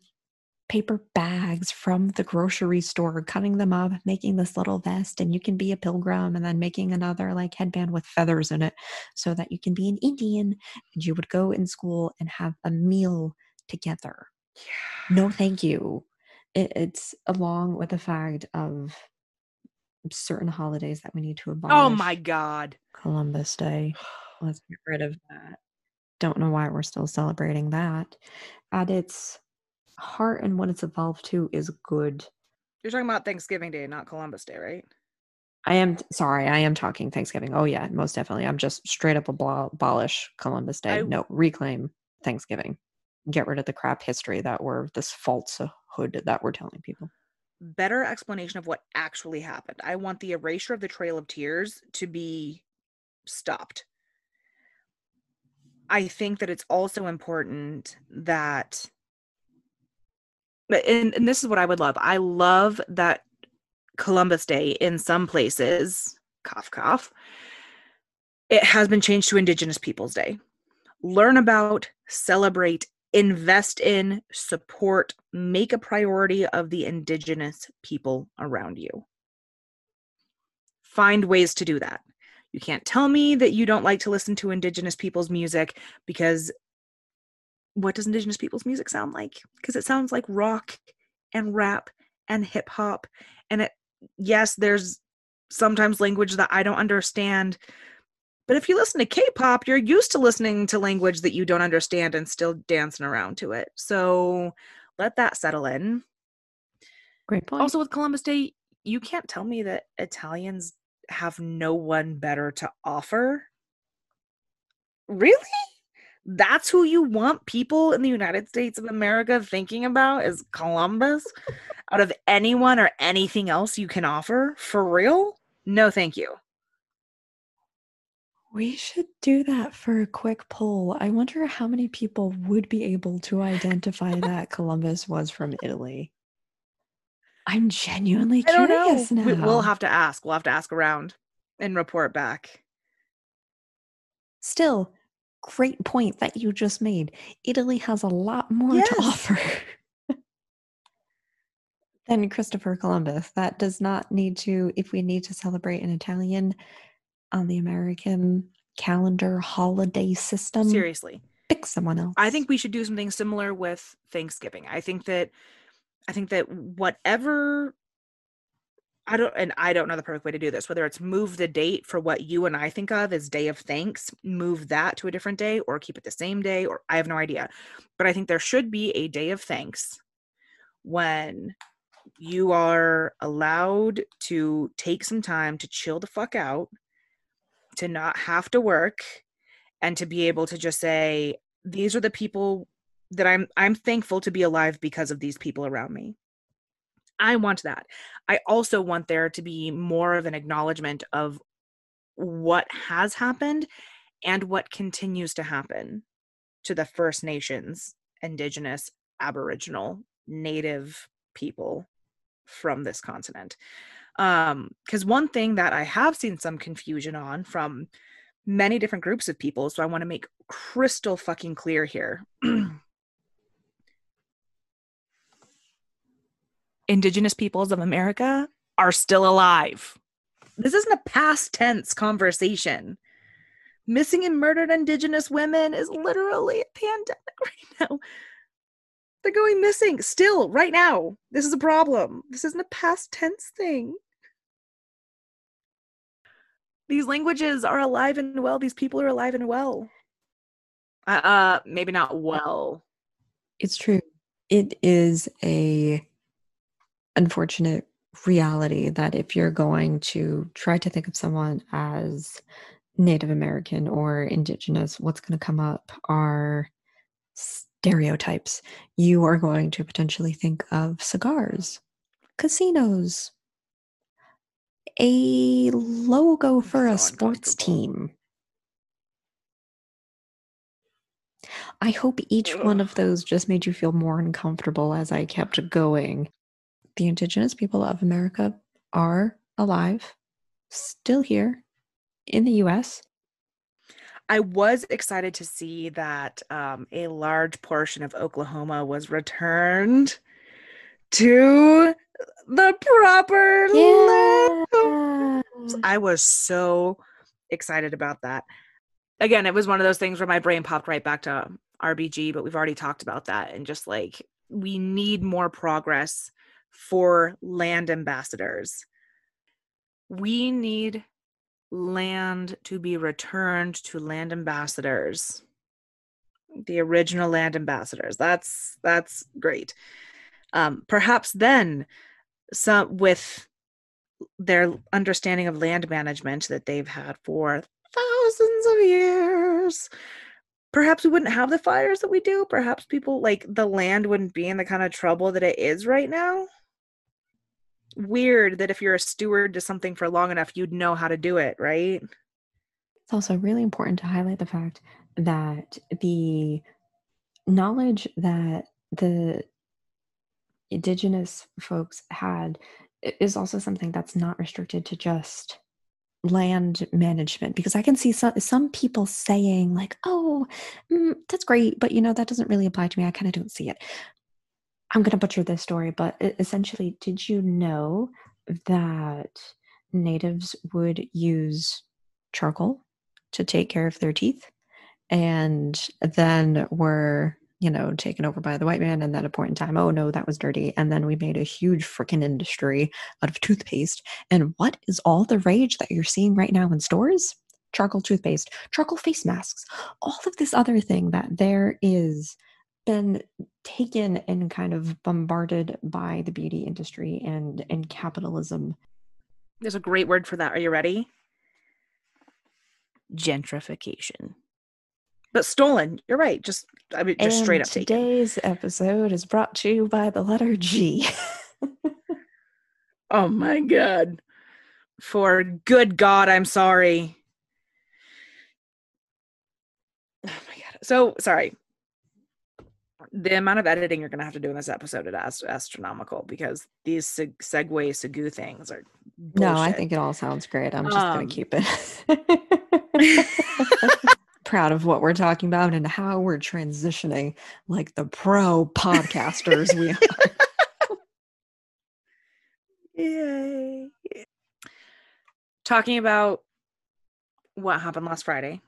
paper bags from the grocery store, cutting them up, making this little vest, and you can be a pilgrim, and then making another like headband with feathers in it so that you can be an Indian. And you would go in school and have a meal together. Yeah. No, thank you. It, it's along with the fact of certain holidays that we need to abolish. Oh my God. Columbus Day. Let's get rid of that. Don't know why we're still celebrating that. At its heart and what it's evolved to is good. You're talking about Thanksgiving Day, not Columbus Day, right? I am sorry, I am talking Thanksgiving. Oh yeah, most definitely. I'm just straight up abolish Columbus Day. I, no, reclaim Thanksgiving. Get rid of the crap history that we're this falsehood that we're telling people. Better explanation of what actually happened. I want the erasure of the Trail of Tears to be stopped. I think that it's also important that but and, and this is what I would love. I love that Columbus Day in some places, cough cough, it has been changed to Indigenous Peoples Day. Learn about, celebrate, invest in, support, make a priority of the Indigenous people around you. Find ways to do that. You can't tell me that you don't like to listen to Indigenous people's music because what does indigenous people's music sound like? Because it sounds like rock and rap and hip hop. And it yes there's sometimes language that i don't understand but if you listen to k-pop you're used to listening to language that you don't understand and still dancing around to it. So let that settle in. Great point. Also with columbus day you can't tell me that italians have no one better to offer. Really that's who you want people in the United States of America thinking about is Columbus out of anyone or anything else you can offer? For real? No, thank you. We should do that for a quick poll. I wonder how many people would be able to identify that Columbus was from Italy. I'm genuinely curious know. We, now. we'll have to ask. We'll have to ask around and report back. Still, great point that you just made. Italy has a lot more Yes. to offer than Christopher Columbus. That does not need to, if we need to celebrate an Italian on the American calendar holiday system, Seriously. pick someone else. I think we should do something similar with Thanksgiving. I think that I think that whatever I don't and I don't know the perfect way to do this, whether it's move the date for what you and I think of as day of thanks, move that to a different day or keep it the same day or I have no idea. But I think there should be a day of thanks when you are allowed to take some time to chill the fuck out, to not have to work and to be able to just say these are the people that I'm I'm thankful to be alive because of these people around me. I want that. I also want there to be more of an acknowledgement of what has happened and what continues to happen to the First Nations, Indigenous, Aboriginal, Native people from this continent. Um, because one thing that I have seen some confusion on from many different groups of people, so I want to make crystal fucking clear here. Indigenous peoples of America are still alive. This isn't a past tense conversation. Missing and murdered Indigenous women is literally a pandemic right now. They're going missing still, right now. This is a problem. This isn't a past tense thing. These languages are alive and well. These people are alive and well. Uh, uh maybe not well. It's true. It is a unfortunate reality that if you're going to try to think of someone as Native American or Indigenous, what's going to come up are stereotypes. You are going to potentially think of cigars, casinos, a logo for a sports team. I hope each one of those just made you feel more uncomfortable as I kept going. The indigenous people of America are alive, still here in the US. I was excited to see that um, a large portion of Oklahoma was returned to the proper land. Yeah. I was so excited about that. Again, it was one of those things where my brain popped right back to RBG, but we've already talked about that. And just like, we need more progress for land ambassadors. We need land to be returned to land ambassadors. The original land ambassadors. That's that's great. Um, perhaps then some with their understanding of land management that they've had for thousands of years perhaps we wouldn't have the fires that we do perhaps people like the land wouldn't be in the kind of trouble that it is right now weird that if you're a steward to something for long enough you'd know how to do it right? It's also really important to highlight the fact that the knowledge that the indigenous folks had is also something that's not restricted to just land management because i can see some some people saying like oh mm, that's great but you know that doesn't really apply to me i kind of don't see it i'm going to butcher this story but essentially did you know that natives would use charcoal to take care of their teeth? And then were you know taken over by the white man and at a point in time oh no that was dirty. And then we made a huge freaking industry out of toothpaste. And what is all the rage that you're seeing right now in stores? Charcoal toothpaste charcoal face masks all of this other thing that there is been taken and kind of bombarded by the beauty industry and and capitalism. There's a great word for that. Are you ready? Gentrification. But stolen. You're right. Just i mean just straight And up taken. today's episode is brought to you by the letter G. oh my god. For good god i'm sorry. Oh my god. So sorry. The amount of editing you're going to have to do in this episode is ast- astronomical because these seg- segue Segu things are. No, I think it all sounds great. I'm just Um, going to keep it. Proud of what we're talking about and how we're transitioning like the pro podcasters we are. Yay. Talking about what happened last Friday,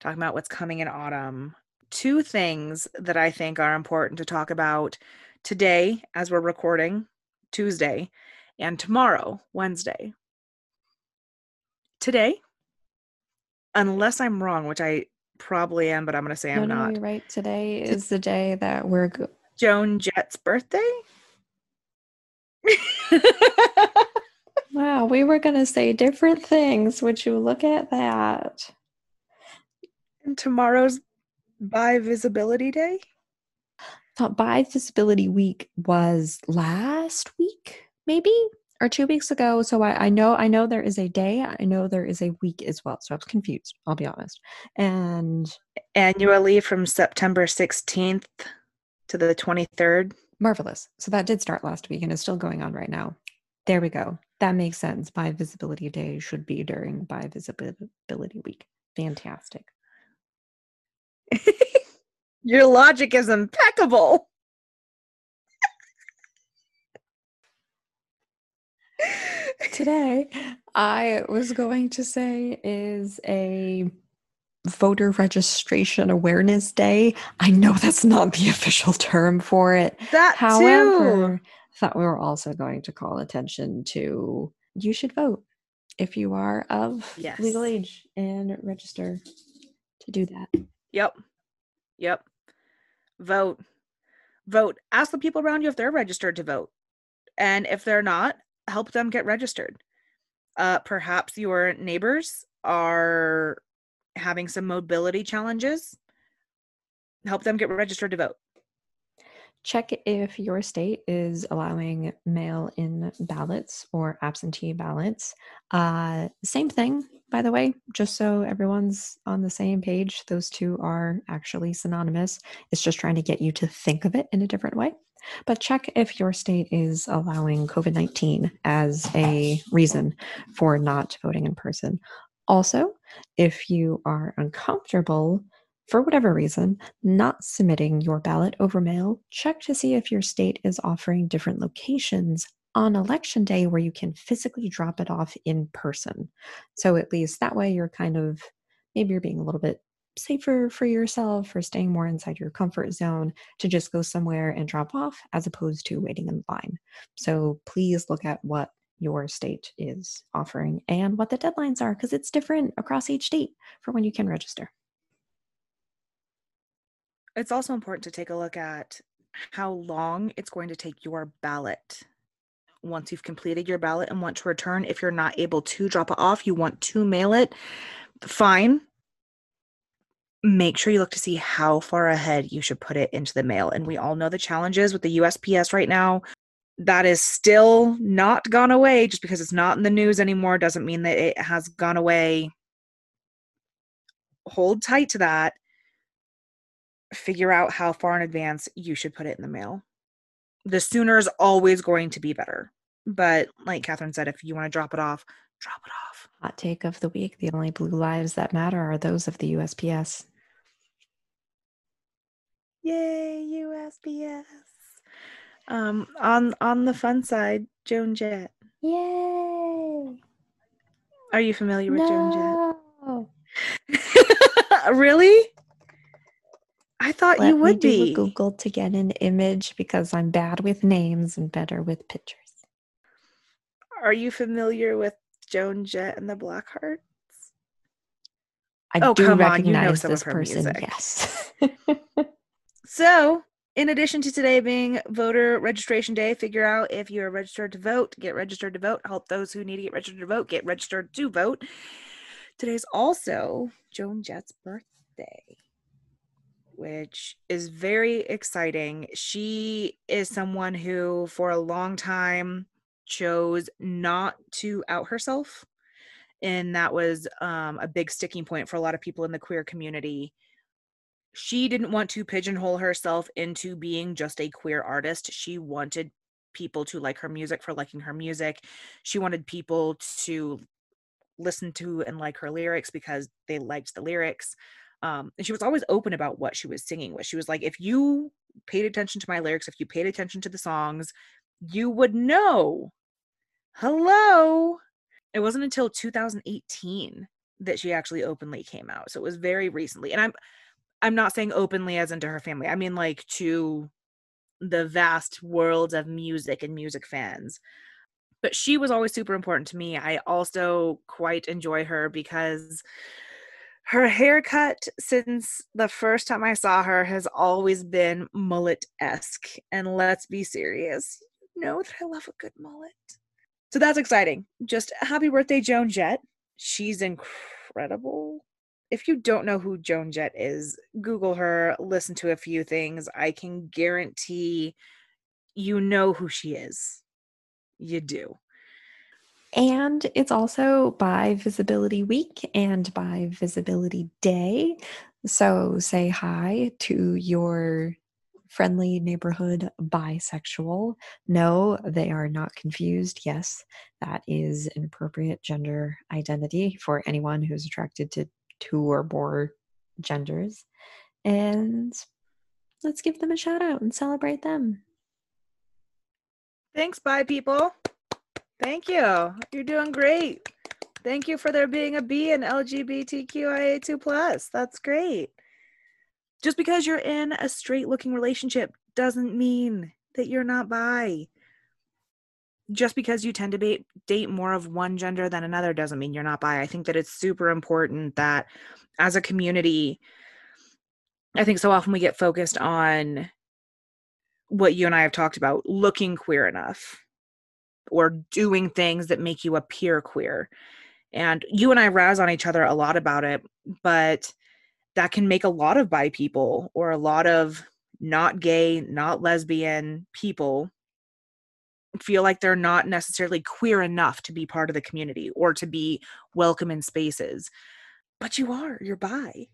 talking about what's coming in autumn. Two things that I think are important to talk about today, as we're recording Tuesday, and tomorrow, Wednesday. Today, unless I'm wrong, which I probably am, but I'm going to say No, I'm no, not. you're right. Today is the day that we're go- Joan Jett's birthday. Wow, we were going to say different things. Would you look at that? and tomorrow's bi visibility day. Thought bi visibility week was last week, maybe or two weeks ago. So I, I know I know there is a day. I know there is a week as well. So I was confused. I'll be honest. And Annually from September 16th to the 23rd. marvelous. So that did start last week and is still going on right now. There we go. That makes sense. Bi visibility day should be during bi visibility week. Fantastic. Your logic is impeccable. Today, I was going to say is a voter registration awareness day. I know that's not the official term for it. That However, too. thought we were also going to call attention to you should vote if you are of legal age and register to do that. Yep. Yep. Vote. Vote. Ask the people around you if they're registered to vote. And if they're not, help them get registered. Uh, perhaps your neighbors are having some mobility challenges. Help them get registered to vote. Check if your state is allowing mail in ballots or absentee ballots. Uh, same thing, by the way, just so everyone's on the same page. Those two are actually synonymous. It's just trying to get you to think of it in a different way. But check if your state is allowing COVID 19 as a reason for not voting in person. Also, if you are uncomfortable for whatever reason, not submitting your ballot over mail, check to see if your state is offering different locations on election day where you can physically drop it off in person. So at least that way you're kind of maybe you're being a little bit safer for yourself or staying more inside your comfort zone to just go somewhere and drop off as opposed to waiting in line. So please look at what your state is offering and what the deadlines are because it's different across each state for when you can register. It's also important to take a look at how long it's going to take your ballot. Once you've completed your ballot and want to return, if you're not able to drop it off, you want to mail it, fine. Make sure you look to see how far ahead you should put it into the mail. And we all know the challenges with the USPS right now. That is still not gone away. Just because it's not in the news anymore doesn't mean that it has gone away. Hold tight to that figure out how far in advance you should put it in the mail. The sooner is always going to be better. But like Katharine said, if you want to drop it off, drop it off. Hot take of the week the only blue lives that matter are those of the USPS. Yay, USPS. Um, on on the fun side, Joan Jett. Yay! Are you familiar with Joan No! Jett? really? I thought Let you would be. Google to get an image because I'm bad with names and better with pictures. Are you familiar with Joan Jett and the Blackhearts? I Oh, do come on, you know recognize this person. music. Yes. So, in addition to today being voter registration day, figure out if you're registered to vote, get registered to vote, help those who need to get registered to vote, get registered to vote. Today's also Joan Jett's birthday, which is very exciting. She is someone who, for a long time, chose not to out herself. And that was um, a big sticking point for a lot of people in the queer community she didn't want to pigeonhole herself into being just a queer artist. She wanted people to like her music for liking her music. She wanted people to listen to and like her lyrics because they liked the lyrics. Um, and she was always open about what she was singing with. She was like, if you paid attention to my lyrics, if you paid attention to the songs, you would know. Hello. It wasn't until 2018 that she actually openly came out. So it was very recently. And I'm I'm not saying openly as into her family. I mean like to the vast world of music and music fans. But she was always super important to me. I also quite enjoy her because her haircut since the first time I saw her has always been mullet esque. And let's be serious, you know that I love a good mullet. So that's exciting. Just happy birthday, Joan Jett. She's incredible. If you don't know who Joan Jett is, Google her, listen to a few things. I can guarantee you know who she is. You do. And it's also bi Visibility Week and bi Visibility Day. So say hi to your friendly neighborhood bisexual. No, they are not confused. Yes, that is an appropriate gender identity for anyone who's attracted to two or more genders. And let's give them a shout out and celebrate them. Thanks, bi people. Thank you. You're doing great. Thank you for there being a B in LGBTQIA2 plus. That's great. Just because you're in a straight looking relationship doesn't mean that you're not bi. Just because you tend to be, date more of one gender than another doesn't mean you're not bi. I think that it's super important that as a community, I think so often we get focused on what you and I have talked about looking queer enough or doing things that make you appear queer. And you and I razz on each other a lot about it, but that can make a lot of bi people or a lot of not gay, not lesbian people feel like they're not necessarily queer enough to be part of the community or to be welcome in spaces. But you are, you're bi.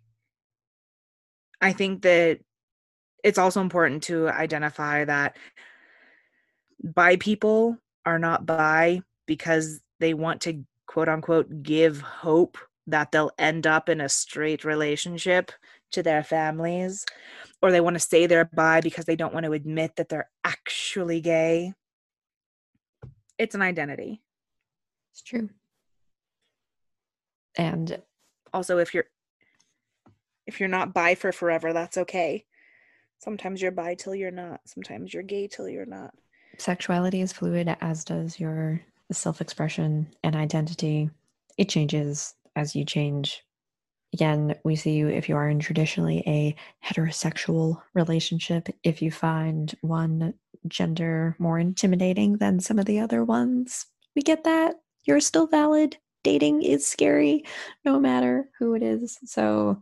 I think that it's also important to identify that bi people are not bi because they want to quote unquote give hope that they'll end up in a straight relationship to their families or they want to say they're bi because they don't want to admit that they're actually gay. It's an identity. It's true. And also if you're if you're not bi for forever that's okay. Sometimes you're bi till you're not. Sometimes you're gay till you're not sexuality is fluid, as does your self expression and identity. It changes as you change. Again, we see you if you are in traditionally a heterosexual relationship, if you find one gender more intimidating than some of the other ones, we get that. You're still valid. Dating is scary no matter who it is. So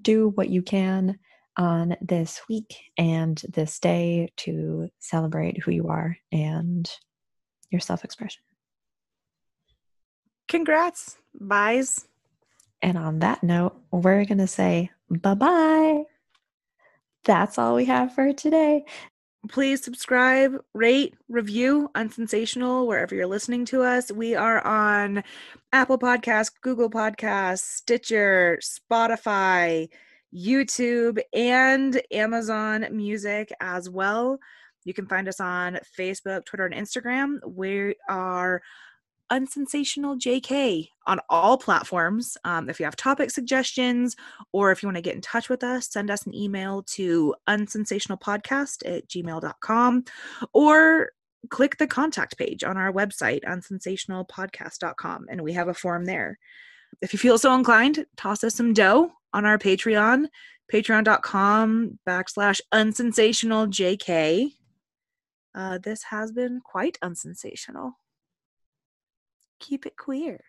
do what you can on this week and this day to celebrate who you are and your self expression. Congrats. Buys. And on that note, we're going to say bye bye. That's all we have for today. Please subscribe, rate, review Unsensational wherever you're listening to us. We are on Apple Podcasts, Google Podcasts, Stitcher, Spotify, YouTube, and Amazon Music as well. You can find us on Facebook, Twitter, and Instagram. We are Unsensational JK on all platforms. Um, if you have topic suggestions or if you want to get in touch with us, send us an email to unsensationalpodcast at gmail.com or click the contact page on our website, unsensationalpodcast.com, and we have a form there. If you feel so inclined, toss us some dough on our Patreon, patreon.com backslash unsensationaljk. Uh, this has been quite unsensational. Keep it queer.